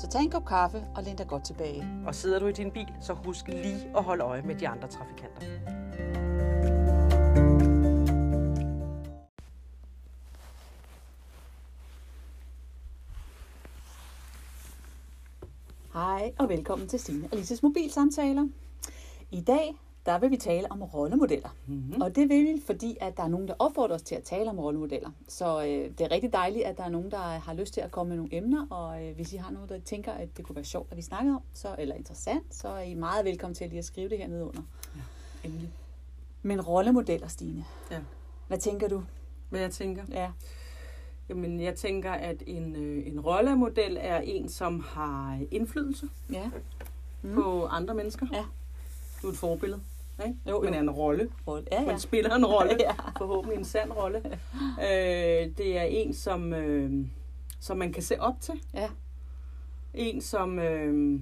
Så tag en kop kaffe og læn dig godt tilbage. Og sidder du i din bil, så husk lige at holde øje med de andre trafikanter. Hej og velkommen til Stine og Lises mobilsamtaler. I dag der vil vi tale om rollemodeller. Mm-hmm. Og det vil vi, fordi at der er nogen, der opfordrer os til at tale om rollemodeller. Så øh, det er rigtig dejligt, at der er nogen, der har lyst til at komme med nogle emner. Og øh, hvis I har noget, der tænker, at det kunne være sjovt, at vi snakker om, så, eller interessant, så er I meget velkommen til at lige at skrive det hernede under. Ja, endelig. Men rollemodeller, Stine. Ja. Hvad tænker du? Hvad jeg tænker? Ja. Jamen, jeg tænker, at en, øh, en rollemodel er en, som har indflydelse Ja. mm. på andre mennesker. Ja. Du er et forbillede. Ikke? Jo, Men er en rolle. Rolle. Ja, ja. Man spiller en rolle. Ja. Forhåbentlig en sand rolle. øh, det er en, som, øh, som man kan se op til. Ja. En, som øh,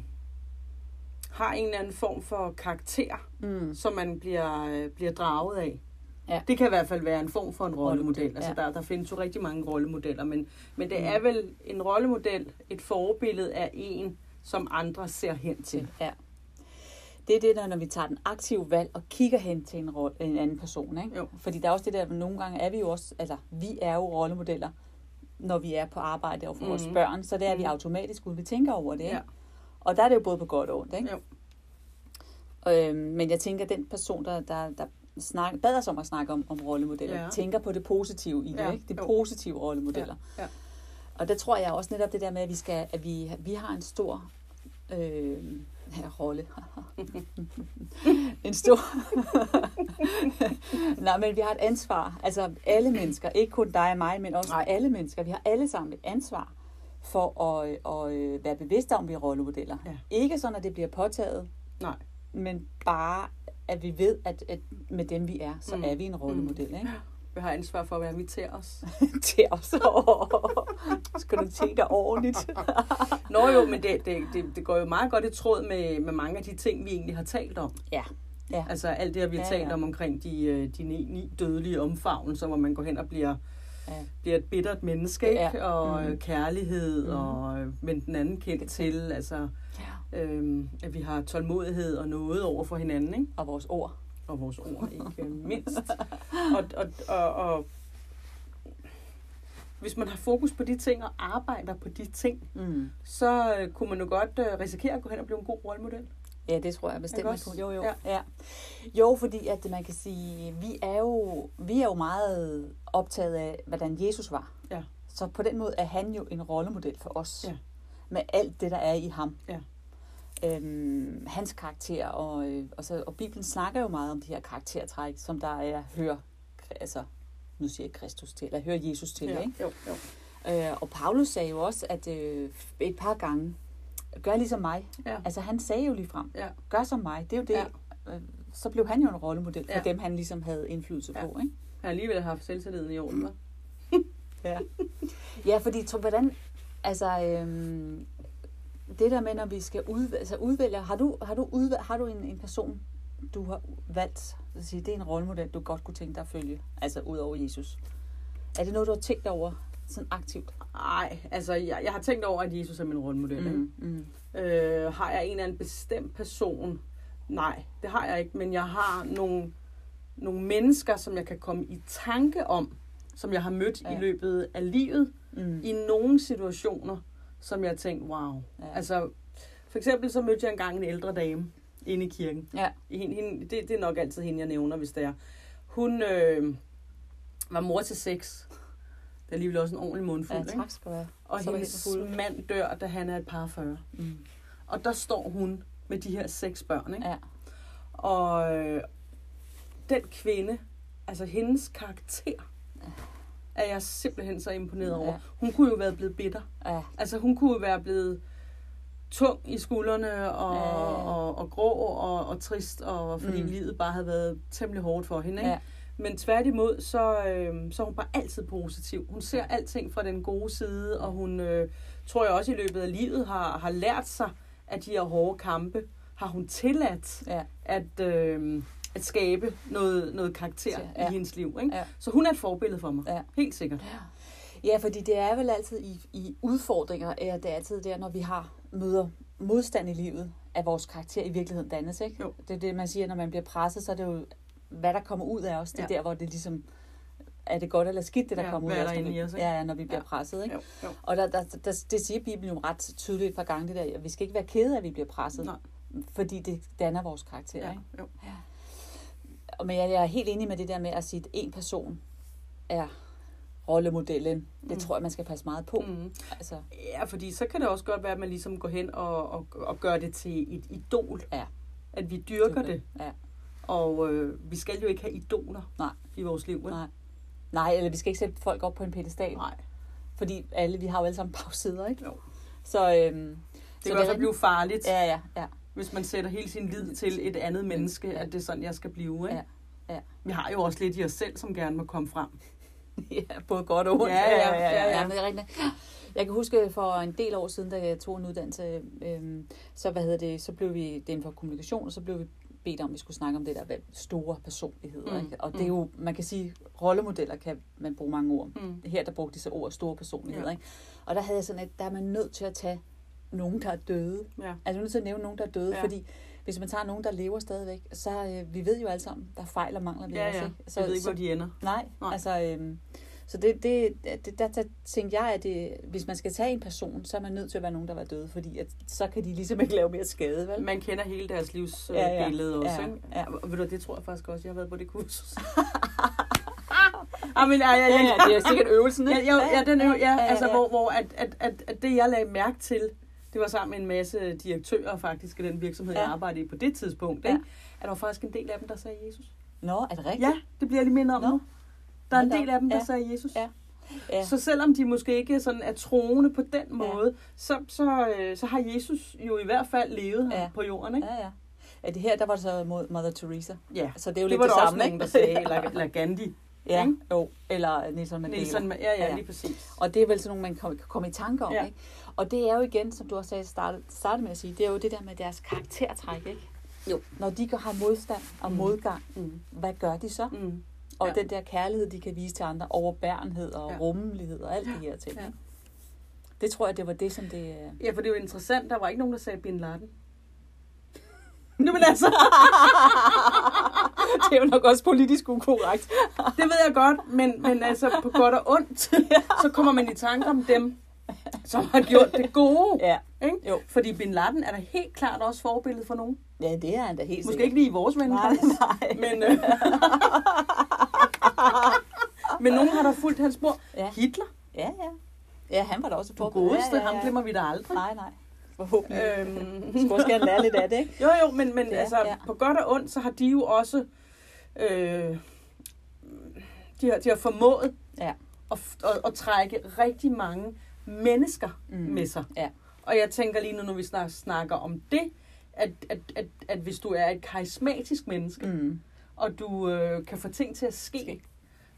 har en eller anden form for karakter, Mm. som man bliver, øh, bliver draget af. Ja. Det kan i hvert fald være en form for en rollemodel. Rollemodel, Altså, ja. der, der findes jo rigtig mange rollemodeller, men, men det Mm. er vel en rollemodel, et forbillede af en, som andre ser hen til. Ja. Det er det der, når vi tager den aktive valg og kigger hen til en, rolle, en anden person. Ikke? Jo. Fordi der er også det der, at nogle gange er vi jo også, altså vi er jo rollemodeller, når vi er på arbejde og for mm. vores Mhm. børn, så det er vi Mhm. automatisk, uden vi tænker over det. Ikke? Ja. Og der er det jo både på godt og ondt. Ikke? Jo. Øhm, men jeg tænker, at den person, der, der, der snak, bad os om at snakke om, om rollemodeller, Ja. tænker på det positive i det. Ja, Ikke? Det jo. positive rollemodeller. Ja, ja. Og der tror jeg også netop det der med, at vi, skal, at vi, vi har en stor øh, ja, rolle. en stor... Nej, men vi har et ansvar. Altså alle mennesker, ikke kun dig og mig, men også Nej. Alle mennesker. Vi har alle sammen et ansvar for at, at øh, være bevidste om, at vi er rollemodeller. Ja. Ikke sådan, at det bliver påtaget, Nej. men bare, at vi ved, at, at med dem vi er, så Mm. mm. er vi en rollemodel. Ikke? Vi har ansvar for, hvad vi til os. Til os. Skal du tænke dig ordentligt? Nå jo, men det, det, det, det går jo meget godt i tråd med, med mange af de ting, vi egentlig har talt om. ja. Ja. Altså alt det, vi har Ja, talt ja. om omkring de, øh, de ni, ni dødelige omfavnelser, hvor man går hen og bliver, Ja. bliver et bittert menneske, ikke? Ja. og mm. kærlighed, mm. og øh, men den anden kendt til, altså ja. øhm, at vi har tålmodighed og noget over for hinanden, ikke? Og vores ord. Og vores ord ikke øh, mindst. Og, og, og, og hvis man har fokus på de ting og arbejder på de ting, Mm. så øh, kunne man jo godt øh, risikere at gå hen og blive en god rollemodel. Ja, det tror jeg bestemt, også? kunne. Jo, jo. Ja. Ja. ja. Jo, fordi at man kan sige, vi er jo, vi er jo meget optaget af, hvordan Jesus var. Ja. Så på den måde er han jo en rollemodel for os. Ja. Med alt det, der er i ham. Ja. Øhm, hans karakter, og, øh, og, så, og Bibelen snakker jo meget om de her karaktertræk, som der er, hører, altså, nu siger jeg Kristus til, eller hører Jesus til, ja. ikke? Jo, jo. Øh, og Paulus sagde jo også, at øh, et par gange, gør ligesom mig. Ja. Altså han sagde jo lige frem, Ja. gør som mig. Det er jo det. Ja. Øh, så blev han jo en rollemodel for Ja. dem, han ligesom havde indflydelse Ja. på. Ikke? Jeg har alligevel haft selvtilliden i orden, hva'? Ja. ja, fordi tro, hvordan, altså, øhm, det der med, når vi skal ud, altså udvælge, har du, har du, udvalg, har du en, en person, du har valgt, at sige, det er en rollemodel, du godt kunne tænke dig at følge, altså ud over Jesus? Er det noget, du har tænkt over sådan aktivt? Nej, altså jeg, jeg har tænkt over, at Jesus er min rollemodel. Mm. mm. Øh, har jeg en eller anden bestemt person? Nej, det har jeg ikke, men jeg har nogle, nogle mennesker, som jeg kan komme i tanke om, som jeg har mødt. Ja. i løbet af livet, Mm. i nogle situationer, som jeg har tænkt, wow. Ja. Ja. Altså, for eksempel så mødte jeg engang en ældre dame inde i kirken. Ja. Hende, hende, det, det er nok altid hende, jeg nævner, hvis det er. Hun øh, var mor til seks. Det er alligevel også en ordentlig mundfuld, Ja, tak skal. Og Så hendes mand dør, da han er et par 40. Mm. Og der står hun med de her seks børn, ikke? Ja. Og øh, den kvinde, altså hendes karakter, er jeg simpelthen så imponeret over. Ja. Hun kunne jo være blevet bitter. Ja. Altså hun kunne jo være blevet tung i skuldrene og, Ja. og, og grå og, og trist, og fordi Mm. mm. livet bare havde været temmelig hårdt for hende. Ikke? Ja. Men tværtimod, så, øh, så er hun bare altid positiv. Hun ser alting fra den gode side, og hun, øh, tror jeg også i løbet af livet, har, har lært sig, at de her hårde kampe, har hun tilladt Ja. at, øh, at skabe noget, noget karakter Ja. ja. i hendes liv. Ikke? Ja. Så hun er et forbillede for mig. Ja. Helt sikkert. Ja, fordi det er vel altid i, i udfordringer, at det er altid der, når vi har møder modstand i livet, at vores karakter i virkeligheden dannes, ikke? Jo. Det er det, man siger, når man bliver presset, så er det jo, hvad der kommer ud af os, det er Ja. der, hvor det ligesom, er det godt eller skidt, det der Ja, kommer ud af os, når vi, os, ikke? ja, ja, når vi bliver Ja. presset, ikke? Jo, jo. Og der, der, der, det siger Bibelen jo ret tydeligt et par gange, det der, at vi skal ikke være kede af, at vi bliver presset, Nej. fordi det danner vores karakter, Ja, ikke? jo. Og Men jeg jeg er helt enig med det der med at sige, at en person er rollemodellen. Det Mm. tror jeg, man skal passe meget på. Mm. Altså, Ja, fordi så kan det også godt være, at man ligesom går hen og, og, og gør det til et idol. Ja. At vi dyrker det. Ja. Og øh, vi skal jo ikke have idoler Nej. i vores liv. Vel? Nej. Nej, eller vi skal ikke sætte folk op på en pedestal. Nej. Fordi alle, vi har jo alle sammen bagsider, ikke? Jo. Så, øhm, Det så kan også er blive farligt. Ja, ja, ja. Hvis man sætter hele sin lid til et andet menneske, at det er sådan, jeg skal blive. Ikke? Ja, ja. Vi har jo også lidt i os selv, som gerne må komme frem. ja, både godt og ondt. Ja, ja, ja, ja. men det er rigtigt. Jeg kan huske for en del år siden, da jeg tog en uddannelse, øhm, så, hvad hedder det, så blev vi, det er inden for kommunikation, og så blev vi bedt om, at vi skulle snakke om det der hvad, store personligheder. Mm, Ikke? Og det er jo, man kan sige, rollemodeller kan man bruge mange ord. Mm. Her der brugte de så ord store personligheder. Ja. Ikke? Og der havde jeg sådan, at der er man nødt til at tage nogen, der er døde. Ja. Altså, man er nødt til at nævne nogen, der er døde, ja. Ja. fordi hvis man tager nogen, der lever stadigvæk, så øh, vi ved jo alle sammen, der er fejl og mangler ved Ja, os. ja. Ikke? Så, jeg ved ikke, hvor de ender. Nej, Nej. Altså... Øhm, så det, det, det, der, der tænkte jeg, at det, hvis man skal tage en person, så er man nødt til at være nogen, der var døde, fordi at, så kan de ligesom ikke lave mere skade, vel? Man kender hele deres livs Ja, ja. ja, billede også. Ja, Ikke? ja. Og ved du, det tror jeg faktisk også. Jeg har været på det kursus. ah, men, ja, ja, Ja, ja, ja, det er sikkert øvelsen, Ja, ikke? jo, ja, den ø, ja, altså, ja. hvor, hvor at, at, at, at det, jeg lagde mærke til, det var sammen med en masse direktører faktisk i den virksomhed, Ja. jeg arbejdede i på det tidspunkt, Ja. ikke? at der var faktisk en del af dem, der sagde Jesus. Nå, er det rigtigt? Ja, det bliver jeg lige mindet om Nå. nu. Der er en del af dem, der Ja. sagde Jesus. Ja. ja. Så selvom de måske ikke sådan er troende på den måde, så, så, øh, så har Jesus jo i hvert fald levet her Ja. på jorden. Ikke? Ja, ja. Ja, det her, der var det så mod Mother Teresa. Ja, Så det er jo det lidt var det der samme, også nogen, der sagde, eller, eller Gandhi. ja, ikke? jo. Eller Nelson Mandela. Nelson, ja, ja, Ja. lige præcis. Og det er vel sådan nogle, man kan komme i tanke om, ja. Ja. ikke? Og det er jo igen, som du også sagde, startede, startede med at sige, det er jo det der med deres karaktertræk, ikke? Jo. Når de har modstand og Mm. modgang, Mm. hvad gør de så? Mm. Og Ja. den der kærlighed, de kan vise til andre, overbærenhed og ja. Ja. rummelighed og alt det her ting. Ja. Ja. Det tror jeg, det var det, som det... øh, Ja, for det er jo interessant. Der var ikke nogen, der sagde Bin Laden. Nu, men altså, det er jo nok også politisk ukorrekt. det ved jeg godt, men, men altså på godt og ondt, så kommer man i tanke om dem, som har gjort det gode. Ja. Ikke? Jo. Fordi Bin Laden er da helt klart også forbillede for nogen. ja, det er han da helt Måske sikkert. ikke lige i vores Nej, vennekreds, nej. men, øh, men nogen har da fulgt hans spor. Ja. Hitler, Ja, ja. Ja, han var da også på godeste, ham glemmer vi da aldrig. Nej, nej. Forhåbentlig. Øhm, Skulle også gerne lære lidt af det, ikke? Jo, jo, men, men Ja, ja, altså, ja. ja. på godt og ondt, så har de jo også øh, de, har, de har formået Ja. at, at, at trække rigtig mange mennesker Mm. med sig. Ja. Og jeg tænker lige nu, når vi snak, snakker om det, at, at, at, at hvis du er et karismatisk menneske, mm. Og du øh, kan få ting til at ske, Ske.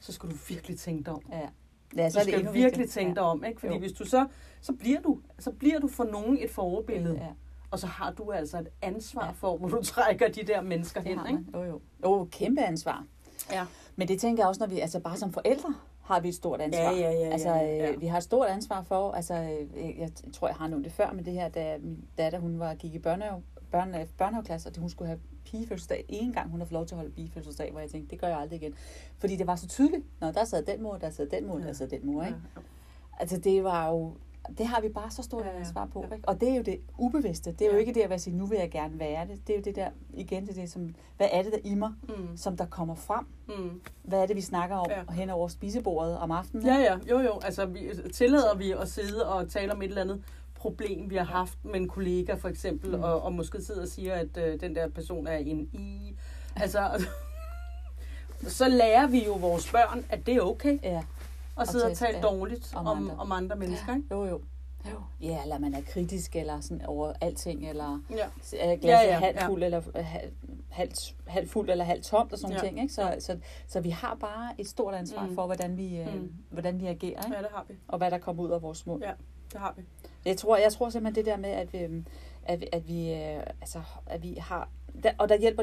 så skal du virkelig tænke dig om. Ja. Ja, Du skal endnu virkelig vigtigt. tænke dig om, ikke? Fordi Jo. hvis du så, så bliver du, så bliver du for nogen et forbillede. Ja, Og så har du altså et ansvar Ja. ja. for, hvor du trækker de der mennesker det hen, ikke? Jo, jo. Jo, kæmpe ansvar. Ja. Men det tænker jeg også, når vi, altså bare som forældre, har vi et stort ansvar. Ja, ja, ja, altså, ja, ja. øh, vi har et stort ansvar for, altså, øh, jeg tror, jeg har nævnt det før, men det her, da min datter, hun var, gik i børnehave, børne, børnehaveklasse, og det, hun skulle have pigefødselsdag. En gang hun har fået lov til at holde pigefødselsdag, hvor jeg tænkte, det gør jeg aldrig igen. Fordi det var så tydeligt. Nå, der sad den mor, der sad den mor, Ja. der sad den mor, ikke? Ja. Altså, det var jo... Det har vi bare så stort Ja, ja, ansvar på, Ja. ikke? Og det er jo det ubevidste. Det er jo Ja. ikke det at være sige, nu vil jeg gerne være det. Det er jo det der, igen til det, som, hvad er det der i mig, Mm. som der kommer frem? Mm. Hvad er det, vi snakker om Ja. hen over spisebordet om aftenen? Ja, ja, jo, jo. Altså, vi, tillader vi at sidde og tale om et eller andet problem, vi har haft med en kollega, for eksempel, mm. og, og måske sidder og siger, at øh, den der person er en i. Altså, så lærer vi jo vores børn, at det er okay ja. At sidde og tale- tale ja, dårligt om om, andre. om, andre mennesker, ikke? Jo, jo. Jo. Ja, eller man er kritisk eller sådan over alting, eller Ja. er glasset Ja, ja, halvt ja. fuld, eller halvt, halvt, halvt fuld, eller halvt tomt, og sådan Ja. ting. Ikke? Så, så, så vi har bare et stort ansvar Mm. for, hvordan vi, øh, Mm. hvordan vi agerer, ikke? ja, det har vi. og hvad der kommer ud af vores mund. Ja. Det har vi. Jeg tror, jeg tror simpelthen det der med, at vi, at, vi- at vi, øh, altså, at vi har, der, og der hjælper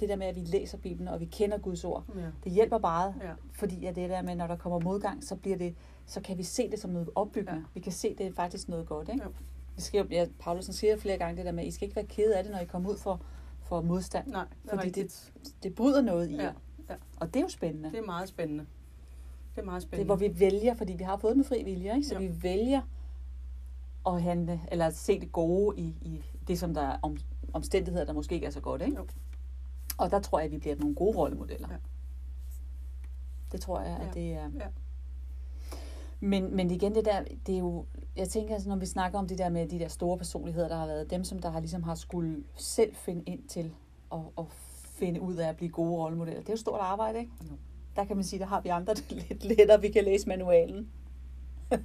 det der med, at vi læser Bibelen, og vi kender Guds ord. Ja. Det hjælper meget, Ja. fordi at det der med, når der kommer modgang, så bliver det, så kan vi se det som noget opbyggende. Ja. Vi kan se, det er faktisk noget godt, ikke? Jo. Vi skriver, ja, Paulusen siger flere gange det der med, at I skal ikke være kede af det, når I kommer ud for, for modstand. Nej, det Fordi rigtigt. Det bryder noget i Ja, jer. ja. Og det er jo spændende. Det er meget spændende. Det er meget Det er, spændende. hvor vi vælger, fordi vi har fået den fri vilje, ikke? så Ja. vi vælger at handle, eller se det gode i, i det, som der er om, omstændigheder, der måske ikke er så godt. Ikke? Jo. Og der tror jeg, at vi bliver nogle gode rollemodeller. Ja. Det tror jeg, at Ja. det er. Ja. Men, men igen, det der, det er jo, jeg tænker, altså, når vi snakker om det der med de der store personligheder, der har været, dem som der har ligesom har skulle selv finde ind til at, at finde ud af at blive gode rollemodeller. Det er jo stort arbejde, ikke? Jo. Der kan man sige, der har vi andre det lidt lettere, vi kan læse manualen.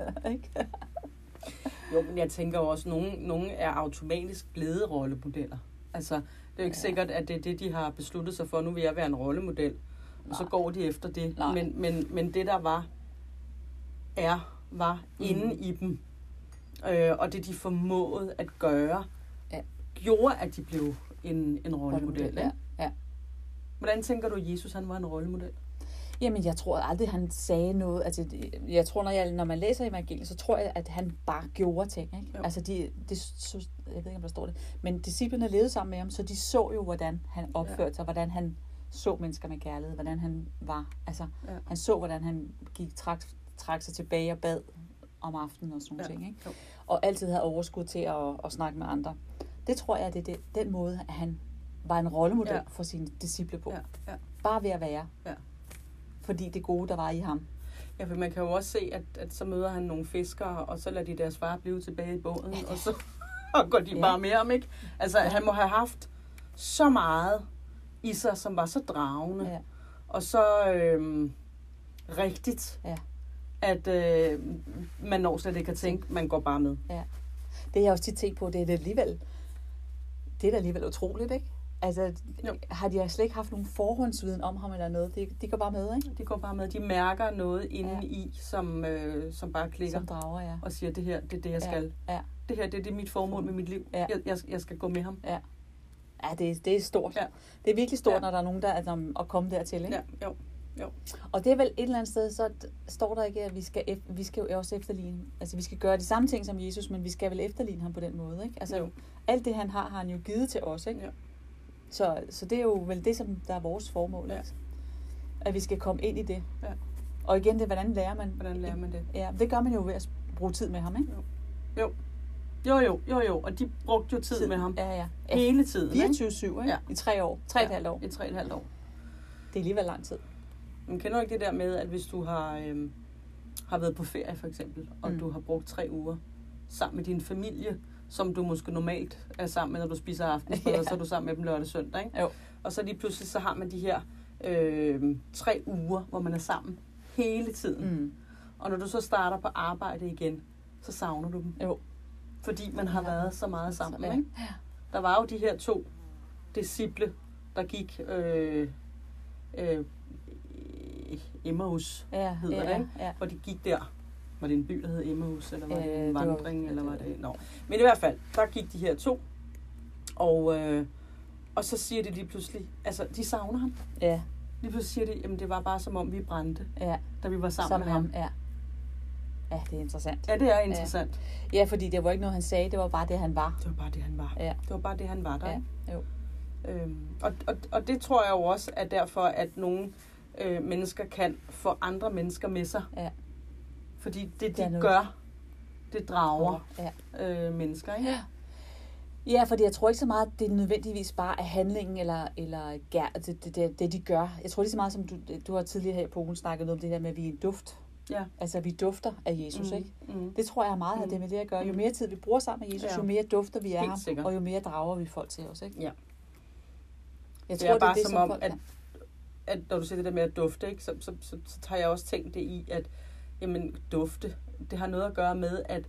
Jo, men jeg tænker også, at nogen, nogen er automatisk blevet rollemodeller. Altså, det er jo ikke Ja. ja. sikkert, at det er det, de har besluttet sig for. Nu vil jeg være en rollemodel. Og så Nej. går de efter det. Nej. Men, men, men det, der var, er, var Mhm. inde i dem. Øh, og det, de formåede at gøre, Ja. gjorde, at de blev en, en rollemodel. ja. ikke? ja. Hvordan tænker du, at Jesus han var en rollemodel? Jamen, jeg tror aldrig, han sagde noget. Altså, det- jeg tror, når, jeg, når man læser evangeliet, så tror jeg, at han bare gjorde ting. Ikke? Jo. Altså, de, de, så, jeg ved ikke, om der står det. Men disciplene levede sammen med ham, så de så jo, hvordan han opførte sig, hvordan han så mennesker med kærlighed, hvordan han var. Altså, Ja. han så, hvordan han gik, trak, trak sig tilbage og bad om aftenen og sådan nogle Ja. ting. Ikke? Jo. Og altid havde overskud til at, at snakke med andre. Det tror jeg, det er det, den måde, at han var en rollemodel Ja. for sine disciple på. Ja, ja. Bare ved at være. Ja. Fordi det gode, der var i ham. Ja, for man kan jo også se, at, at så møder han nogle fiskere, og så lader de deres far blive tilbage i båden, Ja, ja. og så og går de Ja. bare med om, ikke? Altså, han må have haft så meget i sig, som var så dragende, Ja. og så øhm, rigtigt, Ja. at øh, man når slet ikke at tænke, man går bare med. Det har jeg også tit tænkt på, det er det alligevel, det er da alligevel utroligt, ikke? Altså, Jo. har de slet ikke haft nogen forhåndsviden om ham eller noget? De, de går bare med, ikke? De går bare med, de mærker noget inde Ja. i, som, øh, som bare klikker, Som drager, ja. og siger, det her, det er det, jeg Ja, skal. ja. Det her, det er det mit formål med mit liv. Ja. Jeg, jeg, jeg skal gå med ham. Ja, det, det er stort. Ja. Det er virkelig stort, Ja. når der er nogen, der er om at komme dertil, ikke? Ja, jo. Og det er vel et eller andet sted, så står der ikke, at vi skal, vi skal jo også efterligne. Altså, vi skal gøre de samme ting som Jesus, men vi skal vel efterligne ham på den måde, ikke? Altså, Jo. alt det, han har, har han jo givet til os, ikke? Ja. Så, så det er jo vel det, som der er vores formål, Ja. ikke? At vi skal komme ind i det. Ja. Og igen, det hvordan lærer man? Hvordan lærer man det? Ja, det gør man jo ved at bruge tid med ham, ikke? Jo, jo, jo, jo. Og de brugte jo tid, med ham. Ja, ja. ja. Hele tiden. ikke? 24-7, ikke? Ja. I tre år. Tre og et halvt år. I tre et halvt år. Det er alligevel lang tid. Men kender du ikke det der med, at hvis du har, øhm, har været på ferie for eksempel, og mm. du har brugt tre uger sammen med din familie, som du måske normalt er sammen med, når du spiser aftensmad, Ja. og så er du sammen med dem lørdag og søndag, ikke? Jo. Og så lige pludselig, så har man de her øh, tre uger, hvor man er sammen hele tiden. Mm. Og når du så starter på arbejde igen, så savner du dem. Jo. Fordi man har Ja. været så meget sammen, Ja. ikke? Der var jo de her to disciple, der gik øh, øh, Emmaus, Ja, Hedder ja, det, ikke? Ja. hvor de gik der. Var det en by, der hed Emmaus, eller var Øh, det en vandring, ja, eller det var var- det... Nå. Men i hvert fald, der gik de her to, og, øh, og så siger de lige pludselig, altså de savner ham. Ja, Lige pludselig siger de, jamen det var bare som om vi brændte, ja. da vi var sammen, Sammen med ham. Ja. ja, det er interessant. Ja, det er interessant. Ja, fordi det var ikke noget, han sagde, det var bare det, han var. Det var bare det, han var. Ja. Det var bare det, han var der. Ja, jo. Øhm, og, og, og det tror jeg jo også er derfor, at nogle øh, mennesker kan få andre mennesker med sig. Ja. Fordi det, Det er de noget- gør, det drager Ja. øh, mennesker. Ikke? Ja. Ja, fordi jeg tror ikke så meget, at det nødvendigvis bare er handlingen eller, eller gær, det, det, det, det, de gør. Jeg tror lige så meget, som du, du har tidligere her på ugen snakket noget om det her med, at vi er en duft. Ja. Altså, vi dufter af Jesus, Mm, ikke? Mm. Det tror jeg har meget af Mm. det med det at gøre. Jo Mm. mere tid vi bruger sammen med Jesus, Ja. jo mere dufter vi af Helt ham, og jo mere drager vi folk til os, ikke? Ja. Jeg Det er bare det, som om, folk at- kan. At når du siger det der med at dufte, ikke, så, så, så, så tager jeg også tænkt det i, at jamen, dufte, det har noget at gøre med, at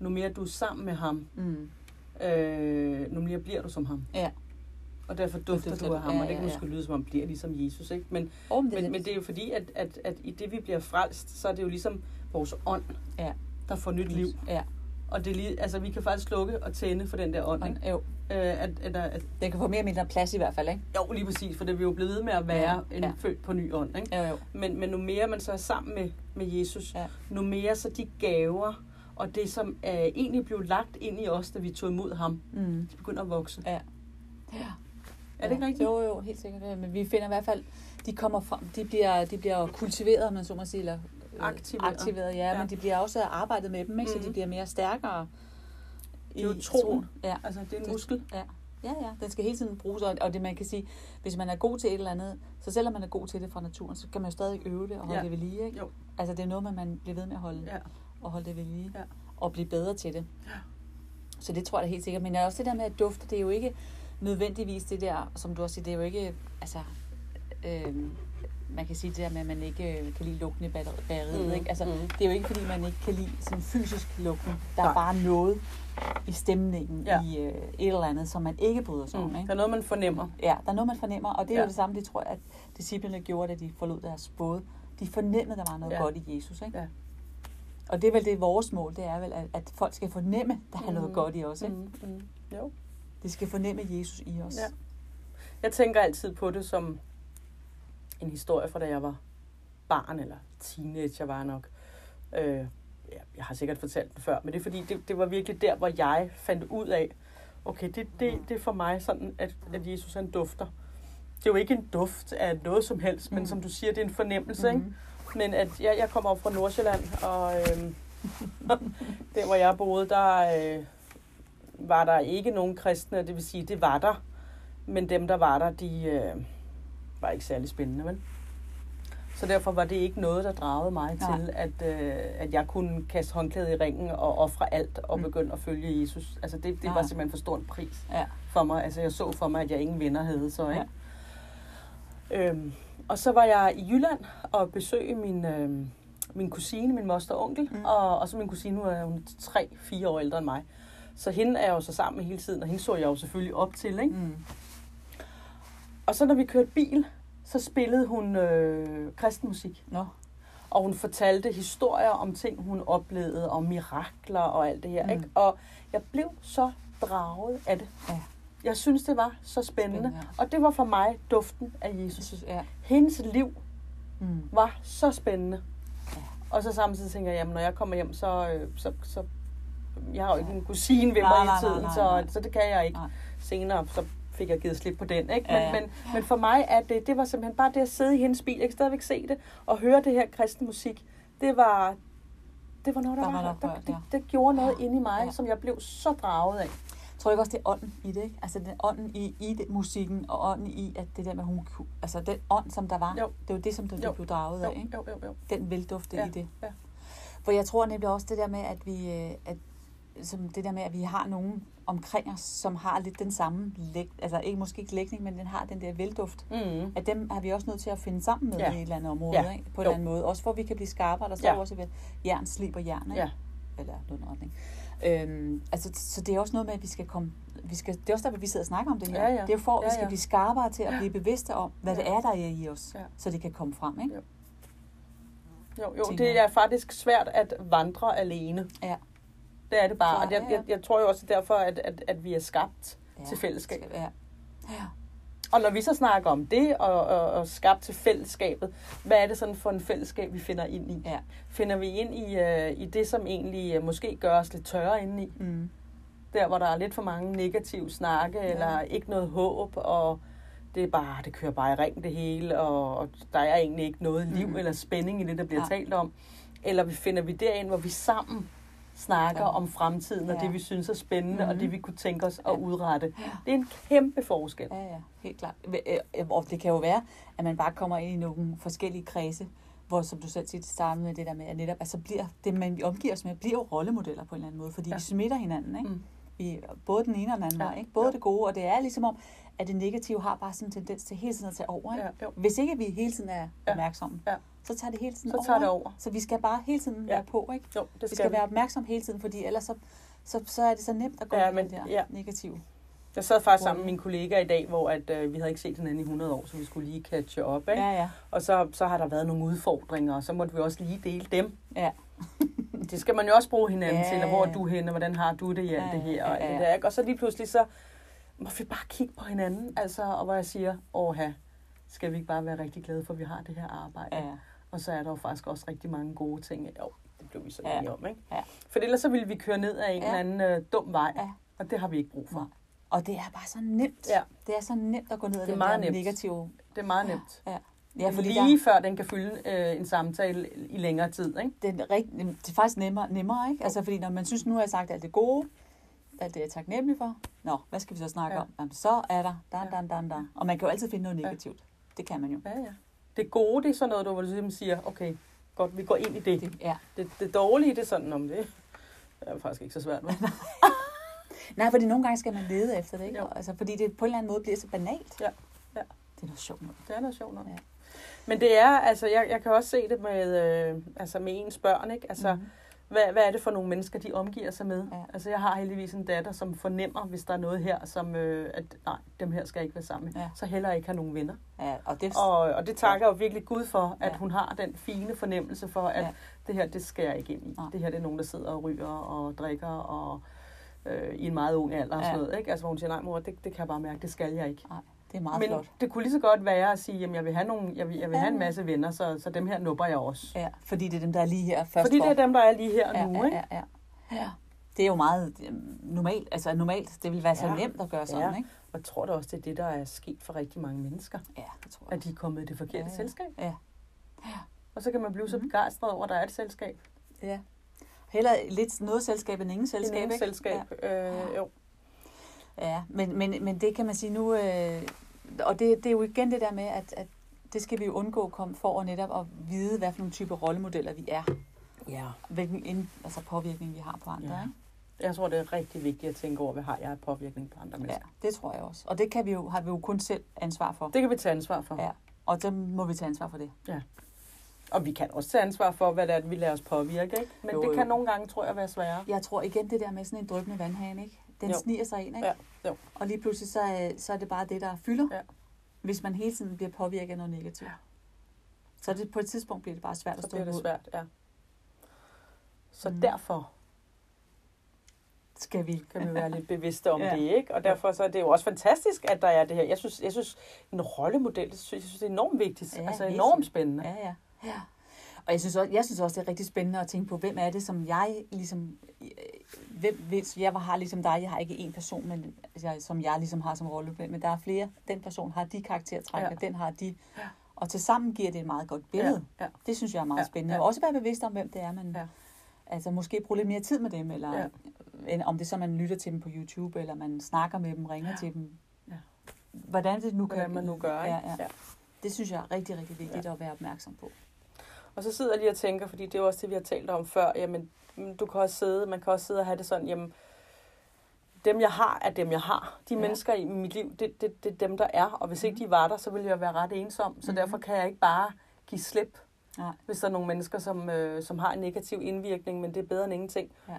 nu mere du er sammen med ham, Mm. øh, nu mere bliver du som ham. Ja. Og derfor dufter dufter du af ham, Ja, og det kan ja. måske lyde, som om bliver ligesom Jesus, ikke? Men, Oh, men, det, men, men det er jo fordi, at, at, at i det, vi bliver frelst, så er det jo ligesom vores ånd, Ja. der får nyt liv. Ja. Og det lige, altså, vi kan faktisk slukke og tænde for den der ånd, ikke? Jo, Øh, at, at, at, den kan få mere eller mindre plads i hvert fald, ikke? jo, lige præcis, for det er vi jo blevet ved med at være Ja, en ja. født på ny ånd, ikke? Jo, jo. Men, men nu mere man så er sammen med, med Jesus, Ja. nu mere så de gaver, og det som øh, egentlig blev lagt ind i os, da vi tog imod ham, Mm. de begynder at vokse. Ja. Ja. Er det ikke rigtigt? Jo, jo, helt sikkert. Ja, Men vi finder i hvert fald, de kommer frem, de bliver, de bliver kultiveret, om man så må sige, eller øh, Aktiveret. aktiveret ja, Ja. ja, men de bliver også arbejdet med dem, ikke? så de Mhm. bliver mere stærkere. Det er jo troen. Ja. Altså, det er en Det- muskel. Ja, ja, den skal hele tiden bruges, og det man kan sige, hvis man er god til et eller andet, så selvom man er god til det fra naturen, så kan man jo stadig øve det og holde Ja. det ved lige, ikke? Jo. Altså det er noget, man, bliver ved med at holde, Ja. og holde det ved lige, Ja. og blive bedre til det. Ja. Så det tror jeg da helt sikkert. Men er også det der med at dufte, det er jo ikke nødvendigvis det der, som du også siger, det er jo ikke, altså, øh, man kan sige det der med, at man ikke øh, kan lide lugten i batter- bageriet, Mm, ikke? Altså, mm. det er jo ikke, fordi man ikke kan lide sådan fysisk lugten. Der er Nej. bare noget i stemningen, Ja. i øh, et eller andet, som man ikke bryder sig om, Mm. ikke? Der er noget, man fornemmer. Ja, der er noget, man fornemmer, og det er ja. Jo det samme, det tror jeg, at disciplene gjorde, da de forlod deres båd. De fornemmede, at der var noget Ja. godt i Jesus, ikke? Ja. Og det er vel det, vores mål, det er vel, at, at folk skal fornemme, at der er noget Mhm. godt i os, ikke? Mm. Mm. Jo. De skal fornemme Jesus i os. Ja. Jeg tænker altid på det som en historie fra da jeg var barn, eller teenager var jeg nok. Øh, ja, jeg har sikkert fortalt den før, men det er fordi, det, det var virkelig der, hvor jeg fandt ud af, okay, det, det, det er for mig sådan, at, at Jesus han dufter. Det er jo ikke en duft af noget som helst, men Mm. som du siger, det er en fornemmelse, mm. ikke? Mhm. Men at jeg, jeg kommer op fra Nordsjælland, og øhm, der hvor jeg boede, der øh, var der ikke nogen kristne, det vil sige, det var der. Men dem, der var der, de øh, var ikke særlig spændende, vel? Så derfor var det ikke noget, der dragede mig Nej. til, at, øh, at jeg kunne kaste håndklædet i ringen og ofre alt og Mm. begynde at følge Jesus. Altså det, det Nej. var simpelthen for stor en pris Ja. for mig. Altså jeg så for mig, at jeg ingen venner havde, så ikke? Ja. Øhm, og så var jeg i Jylland og besøgte min, øhm, min kusine, min moster og onkel, Mm. og, og så min kusine, nu er hun tre, fire år ældre end mig. Så hende er jeg jo så sammen med hele tiden, og hende så jeg jo selvfølgelig op til, ikke? Mm. Og så når vi kørte bil, så spillede hun øh, kristen musik. Nå. Og hun fortalte historier om ting, hun oplevede, og mirakler og alt det her. Mm. Ikke? Og jeg blev så draget af det. Ja. Jeg synes, det var så spændende. Spændende. Og det var for mig duften af Jesus. synes, ja. Hendes liv Mm. var så spændende. Ja. Og så samtidig tænker jeg, jamen, når jeg kommer hjem, så, øh, så, så jeg har jo ikke en kusine ved mig nej, i tiden, nej, nej, så, nej. så det kan jeg ikke. Nej. Senere så fik jeg givet slip på den. Ikke? Men, ja. men, men for mig er det, det var simpelthen bare det at sidde i hendes bil. Jeg kan stadigvæk se det og høre det her kristen musik. Det var, det var noget, der, Der var, noget der, rørt, det, det gjorde noget Ja, inde i mig, ja. som jeg blev så draget af. Tror du ikke også, det er ånden i det, ikke? Altså den ånden i, i det, musikken, og ånden i, at det der med, hun, altså den ånd, som der var, Jo. det var det, som Jo. blev draget Jo, af, ikke? jo, jo, jo. Den veldufte Ja, i det. ja. For jeg tror nemlig også det der med, at vi, øh, at, som det der med, at vi har nogen omkring os, som har lidt den samme, læg, altså ikke måske ikke lægning, men den har den der velduft. Mm. At dem har vi også nødt til at finde sammen med Ja. i et eller andet område, Ja. ikke? på en Jo. eller anden måde. Også for at vi kan blive skarpere. Der står Ja. ja. også, at jern sliber jern, ikke? Ja. eller noget retning. Øhm, altså, så det er også noget med, at vi skal komme... Vi skal, det er også derfor, vi sidder og snakker om det her. Ja, ja. Det er for, at vi Ja, skal ja. blive skarpere til at blive bevidste om, hvad Ja. det er, der er i os, Ja. så det kan komme frem. Ikke? Jo. Jo, jo, det er faktisk svært at vandre alene. Ja. Det er det bare. Klar, og jeg, ja, ja. jeg, jeg tror jo også derfor, at, at, at vi er skabt Ja. til fællesskab. Ja. ja. Og når vi så snakker om det, og, og, og skabt til fællesskabet, hvad er det sådan for en fællesskab, vi finder ind i? Ja. Finder vi ind i, uh, i det, som egentlig uh, måske gør os lidt tørre indeni? Mm. Der, hvor der er lidt for mange negative snakke, ja. eller ikke noget håb, og det er bare, det kører bare i ring det hele, og, og der er egentlig ikke noget liv Mhm. eller spænding i det, der bliver Nej. talt om. Eller vi finder vi derind, hvor vi sammen snakker Ja. om fremtiden, og Ja. det vi synes er spændende, mm-hmm. og Mhm. det vi kunne tænke os at Ja. udrette. Ja. Det er en kæmpe forskel. ja, ja, helt klart. Øh, Og det kan jo være, at man bare kommer ind i nogle forskellige kredse, hvor, som du selv siger, det startede med det der med, at netop, altså bliver, det man omgiver os med, bliver jo rollemodeller på en eller anden måde, fordi Ja. vi smitter hinanden, ikke? Mm. I både den ene og den anden Ja, vej. Ikke? Både jo. det gode, og det er ligesom om, at det negative har bare sådan en tendens til hele tiden at tage over. Ikke? Ja, jo. Hvis ikke vi hele tiden er Ja. opmærksomme, Ja. så tager det hele tiden Så over. tager det over. Så vi skal bare hele tiden Ja. være på. Ikke? Jo, det Vi skal skal vi. være opmærksom hele tiden, fordi ellers så, så, så er det så nemt at gå Ja, ind i men- det der ja. negative. Jeg sad faktisk sammen med min kollega i dag, hvor at, øh, vi havde ikke set hinanden i 100 år, så vi skulle lige catche op. Ikke? Ja, ja. Og så, så har der været nogle udfordringer, og så måtte vi også lige dele dem. Ja. Det skal man jo også bruge hinanden Ja, til, og hvor er ja. du henne, og hvordan har du det i alt Ja, det her, og ja, alt det ja. der. Ikke? Og så lige pludselig så må vi bare kigge på hinanden, altså, og hvor jeg siger, åh skal vi ikke bare være rigtig glade for, at vi har det her arbejde? Ja. Og så er der jo faktisk også rigtig mange gode ting. Jo, det blev vi så Ja. enige om, ikke? Ja. For ellers så ville vi køre ned ad en Ja. eller anden øh, dum vej, Ja. og det har vi ikke brug for. Nej. Og det er bare så nemt. Ja. Det er så nemt at gå ned ad Det den der nemt. negative... Det er meget nemt. Ja, Ja, ja fordi lige der, før den kan fylde øh, en samtale i længere tid, ikke? det, er rigt, det er faktisk nemmere, nemmere ikke? Altså, fordi når man synes, nu har jeg sagt alt det gode, alt det, jeg er taknemmelig for, nå, hvad skal vi så snakke Ja. om? Jamen, så er der, dan, Ja. dan, dan, dan. Og man kan jo altid finde noget negativt. Det kan man jo. Ja, ja. Det gode, det er sådan noget, du hvor du ligesom siger, okay, godt, vi går ind i det. Det, ja. Det, det dårlige, det er sådan om det. Det er faktisk ikke så svært, vel? Nej, fordi nogle gange skal man lede efter det, ikke? Jo. Altså, fordi det på en eller anden måde bliver så banalt. Ja. Ja. Det er noget sjovt noget. Det er noget sjovt noget. Ja. Men det er, altså, jeg, jeg kan også se det med, øh, altså med ens børn, ikke? Altså, Mhm. hvad, hvad er det for nogle mennesker, de omgiver sig med? Ja. Altså, jeg har heldigvis en datter, som fornemmer, hvis der er noget her, som, øh, at nej, dem her skal ikke være sammen med. Ja. Så heller ikke have nogen venner. Ja, og det, Og, og det takker jeg jo virkelig Gud for, at Ja. hun har den fine fornemmelse for, at Ja. det her, det skal jeg ikke ind i. Nej. Det her, det er nogen, der sidder og ryger og drikker og øh, i en meget ung alder og sådan Ja. noget. Ikke? Altså, hvor hun siger, nej mor, det, det kan jeg bare mærke, det skal jeg ikke. nej, det er meget Men flot. det kunne lige så godt være at sige, at jeg vil have, nogle, jeg vil, jeg vil Ja. have en masse venner, så, så dem her nupper jeg også. Ja, fordi det er dem, der er lige her først Fordi for. det er dem, der er lige her ja, nu. ja, Ikke? ja, ja. ja. Det er jo meget øhm, normalt. Altså normalt, det vil være så Ja. nemt at gøre sådan, Ja. ikke? Og jeg tror da også, det er det, der er sket for rigtig mange mennesker. Ja, det tror jeg. At de er kommet i det forkerte Ja, ja. selskab. Ja. Og så kan man blive så Mhm. begejstret over, at der er et selskab. Ja. Heller lidt noget selskab end ingen selskab, Selskab, ikke? selskab. Øh, jo. Ja, ja. Men, men, men det kan man sige nu, øh, og det, det er jo igen det der med, at, at det skal vi jo undgå kom for at netop at vide, hvad for nogle typer rollemodeller vi er. Ja. Hvilken ind, altså påvirkning vi har på andre. Ja. Ikke? Jeg tror, det er rigtig vigtigt at tænke over, hvad har jeg af påvirkning på andre Ja, mennesker. det tror jeg også. Og det kan vi jo, har vi jo kun selv ansvar for. Det kan vi tage ansvar for. Ja. Og så må vi tage ansvar for det. Og vi kan også tage ansvar for, hvad det er, vi lader os påvirke. Ikke? Men Jo, det jo. kan nogle gange, tror jeg, være sværere. Jeg tror igen det der med sådan en drøbende vandhane, ikke? Den Jo. sniger sig ind, ikke? Ja, jo. Og lige pludselig så, er- så er det bare det, der fylder, Ja. hvis man hele tiden bliver påvirket af noget negativt. Ja. Så det, på et tidspunkt bliver det bare svært at Så stå bliver det svært, ja. Så Mm. derfor Skal vi? kan vi være lidt bevidste om Ja. det, ikke? Og derfor så er det jo også fantastisk, at der er det her. Jeg synes, jeg synes en rollemodel, det synes, jeg synes, det er enormt vigtigt. Ja, altså enormt spændende. Ja, ja. Ja. Og jeg synes, også, jeg synes også, det er rigtig spændende at tænke på, hvem er det, som jeg ligesom... øh, Hvem, hvis jeg har ligesom dig, jeg har ikke én person, men jeg, som jeg ligesom har som rollemodel, men der er flere. Den person har de karaktertræk, Ja. og den har de. Ja. Og til sammen giver det et meget godt billede. Ja, ja. Det synes jeg er meget Ja, spændende. ja. Og også være bevidst om, hvem det er, man... Ja. Altså måske bruge lidt mere tid med dem, eller Ja. ja. end, om det så man lytter til dem på YouTube, eller man snakker med dem, ringer Ja. til dem. Ja. Hvordan det nu kan... Hvordan man nu gør, ikke? Ja, ja. Det synes jeg er rigtig, rigtig vigtigt ja. at være opmærksom på. Og så sidder jeg lige og tænker, fordi det er jo også det, vi har talt om før, jamen, mm, du kan også sidde, man kan også sidde og have det sådan, jamen, dem jeg har, er dem jeg har. De Ja. mennesker i mit liv, det, det, det er dem, der er. Og hvis ikke de var der, så ville jeg være ret ensom. Så Mhm. derfor kan jeg ikke bare give slip, Nej. hvis der er nogle mennesker, som, øh, som har en negativ indvirkning, men det er bedre end ingenting. Ja.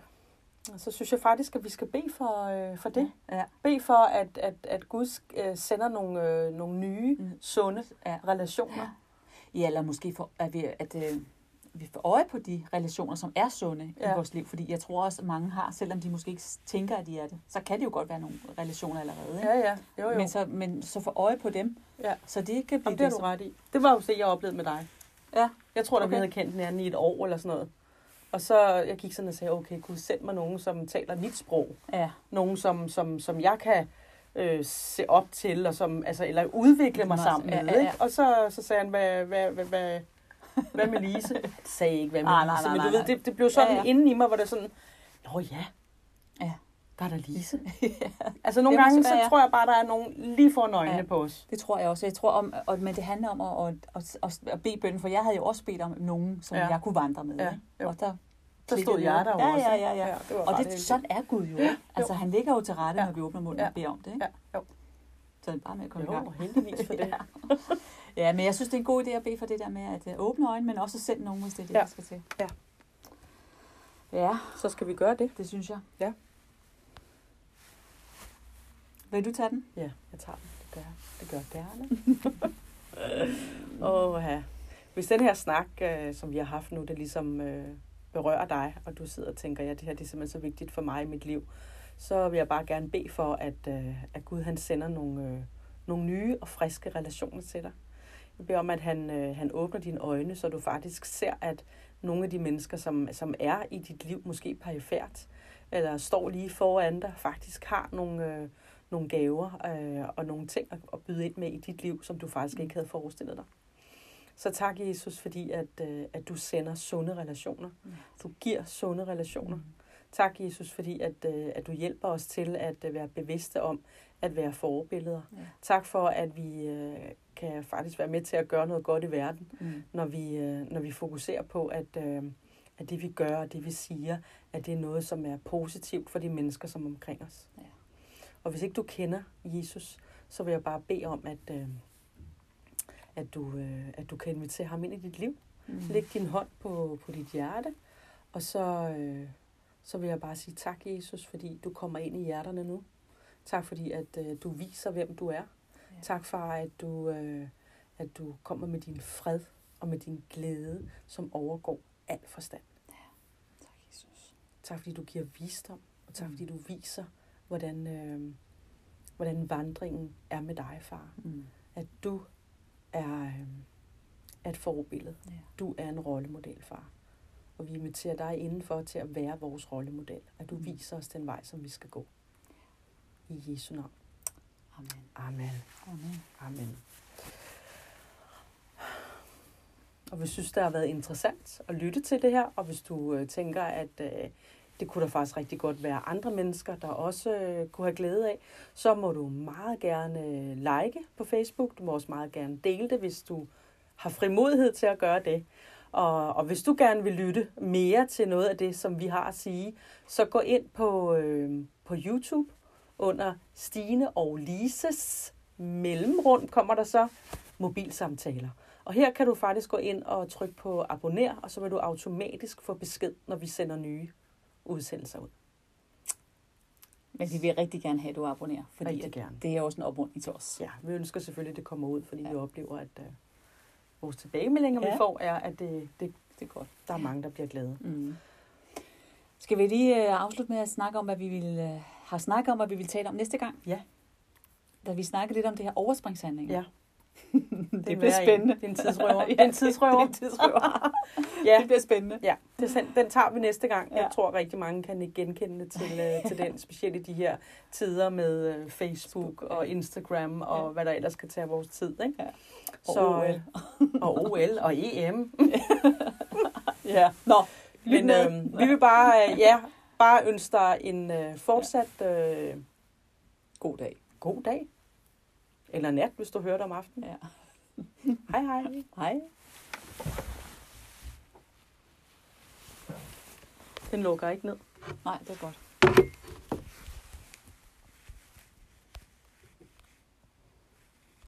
Og så synes jeg faktisk, at vi skal bede for, øh, for det. Ja. Bede for, at, at, at Gud øh, sender nogle, øh, nogle nye, Mm. sunde Ja. relationer. Ja, eller måske for, at, vi, at øh, vi får øje på de relationer, som er sunde ja. Ja. i vores liv. Fordi jeg tror også, at mange har, selvom de måske ikke tænker, at de er det, så kan det jo godt være nogle relationer allerede. Ikke? Ja, ja. Jo, jo. Men, så, men så få øje på dem, Ja. så de ikke kan blive Jamen, det har du ret i. Det var jo det, jeg oplevede med dig. Ja. Jeg tror, okay. vi havde kendt hinanden i et år eller sådan noget. Og så jeg gik sådan og sagde, okay, kunne send mig nogen, som taler mit sprog. Ja, Nogen, som, som, som jeg kan øh, se op til, og som, altså, eller udvikle mig sammen ja, med. ja, ja. Ikke? Og så, så sagde han, hvad, hvad, hvad, hvad, hvad med Lise? Jeg sagde ikke, hvad med Nej, nej, Lise, nej, men du nej, ved, nej. det, det blev sådan Ja, ja, ja. ja. inden i mig, hvor det sådan, nå ja, Ja. der er der Lise. altså nogle gange, så tror jeg bare, der er nogen lige foran øjnene Ja. på os. det tror jeg også. Jeg tror om, og, men det handler om at, at, at, at, bede bønden, for jeg havde jo også bedt om nogen, som ja. Ja. jeg kunne vandre med. Ja, ikke? Og der Der stod ned. hjerter ja, også. ja, ja, ja. Ja, det og det, sådan er Gud jo. ikke? Altså, han ligger jo til rette, Ja. når vi åbner munden Ja. og beder om det. Ikke? Ja, jo. Så det er bare med at komme i Jo, gang. heldigvis for det. Ja. ja, men jeg synes, det er en god idé at bede for det der med at øh, åbne øjnene, men også sende nogen, hvis det er det, Ja. der skal til. Ja. Ja, Så skal vi gøre det. det synes jeg. Ja. Vil du tage den? Ja, jeg tager den. Det gør jeg. Det gør jeg gerne. Åh, ja. Hvis den her snak, øh, som vi har haft nu, det ligesom øh, berører dig, og du sidder og tænker, ja, det her det er simpelthen så vigtigt for mig i mit liv, så vil jeg bare gerne bede for, at, øh, at Gud han sender nogle, øh, nogle nye og friske relationer til dig. Jeg beder om, at han, øh, han åbner dine øjne, så du faktisk ser, at nogle af de mennesker, som, som er i dit liv, måske perifært, eller står lige foran dig, faktisk har nogle, øh, nogle gaver øh, og nogle ting at, at byde ind med i dit liv, som du faktisk ikke havde forestillet dig. Så tak, Jesus, fordi at, øh, at du sender sunde relationer. Du giver sunde relationer. Tak, Jesus, fordi at, øh, at du hjælper os til at øh, være bevidste om at være forbilleder. Ja. Tak for, at vi øh, kan faktisk være med til at gøre noget godt i verden, Mm. når vi, øh, når vi fokuserer på, at, øh, at det vi gør og det vi siger, at det er noget, som er positivt for de mennesker, som er omkring os. Ja. Og hvis ikke du kender Jesus, så vil jeg bare bede om, at, øh, at, du, øh, at du kan invitere ham ind i dit liv. Mm. Læg din hånd på, på dit hjerte, og så, øh, så vil jeg bare sige tak, Jesus, fordi du kommer ind i hjerterne nu. Tak, fordi at øh, du viser, hvem du er. Ja. Tak, far, at du, øh, at du kommer med din fred og med din glæde, som overgår al forstand. Tak, Jesus. Tak, fordi du giver visdom, og tak, Mm. fordi du viser, hvordan, øh, hvordan vandringen er med dig, far. Mm. At du er, er et forbillede. Ja. Du er en rollemodel, far. Og vi inviterer dig indenfor til at være vores rollemodel. At du Mm. viser os den vej, som vi skal gå. I Jesu navn. Amen. Amen. Amen. Amen. Og hvis du synes, det har været interessant at lytte til det her, og hvis du øh, tænker, at øh, det kunne der faktisk rigtig godt være andre mennesker, der også øh, kunne have glæde af, så må du meget gerne øh, like på Facebook. Du må også meget gerne dele det, hvis du har frimodighed til at gøre det. Og, og hvis du gerne vil lytte mere til noget af det, som vi har at sige, så gå ind på, øh, på YouTube under Stine og Lises mellemrum kommer der så mobilsamtaler. Og her kan du faktisk gå ind og trykke på abonner, og så vil du automatisk få besked, når vi sender nye udsendelser ud. Men vi vil rigtig gerne have, at du abonnerer, fordi Rigtig gerne. det er også en opmuntring til os. Ja, vi ønsker selvfølgelig, at det kommer ud, fordi ja. Vi oplever, at uh, vores tilbagemeldinger, ja. Vi får, er, at det, det, Det er godt. der er mange, der bliver glade. Mm. Skal vi lige øh, afslutte med at snakke om, hvad vi vil, øh, har snakket om, hvad vi vil tale om næste gang? Ja. Da vi snakkede lidt om det her overspringshandling. Ja. Det er bliver værre en. spændende. Det er en tidsrøver. ja, Det er en tidsrøver. Det er en tidsrøver. Ja, Det bliver spændende. ja det, sen- den tager vi næste gang. Jeg Ja. tror, rigtig mange kan ikke genkende det til, uh, til den, specielt i de her tider med uh, Facebook og Instagram og Ja. hvad der ellers kan tage vores tid. Ikke? Ja. Og Så, OL. øh, og OL og EM. Ja. Nå, Men øh, vi vil bare, øh, ja, bare ønske dig en øh, fortsat øh, God dag. god dag. Eller nat, hvis du hører det om aftenen. Ja. Hej hej. Hej. Den lukker ikke ned. Nej, det er godt.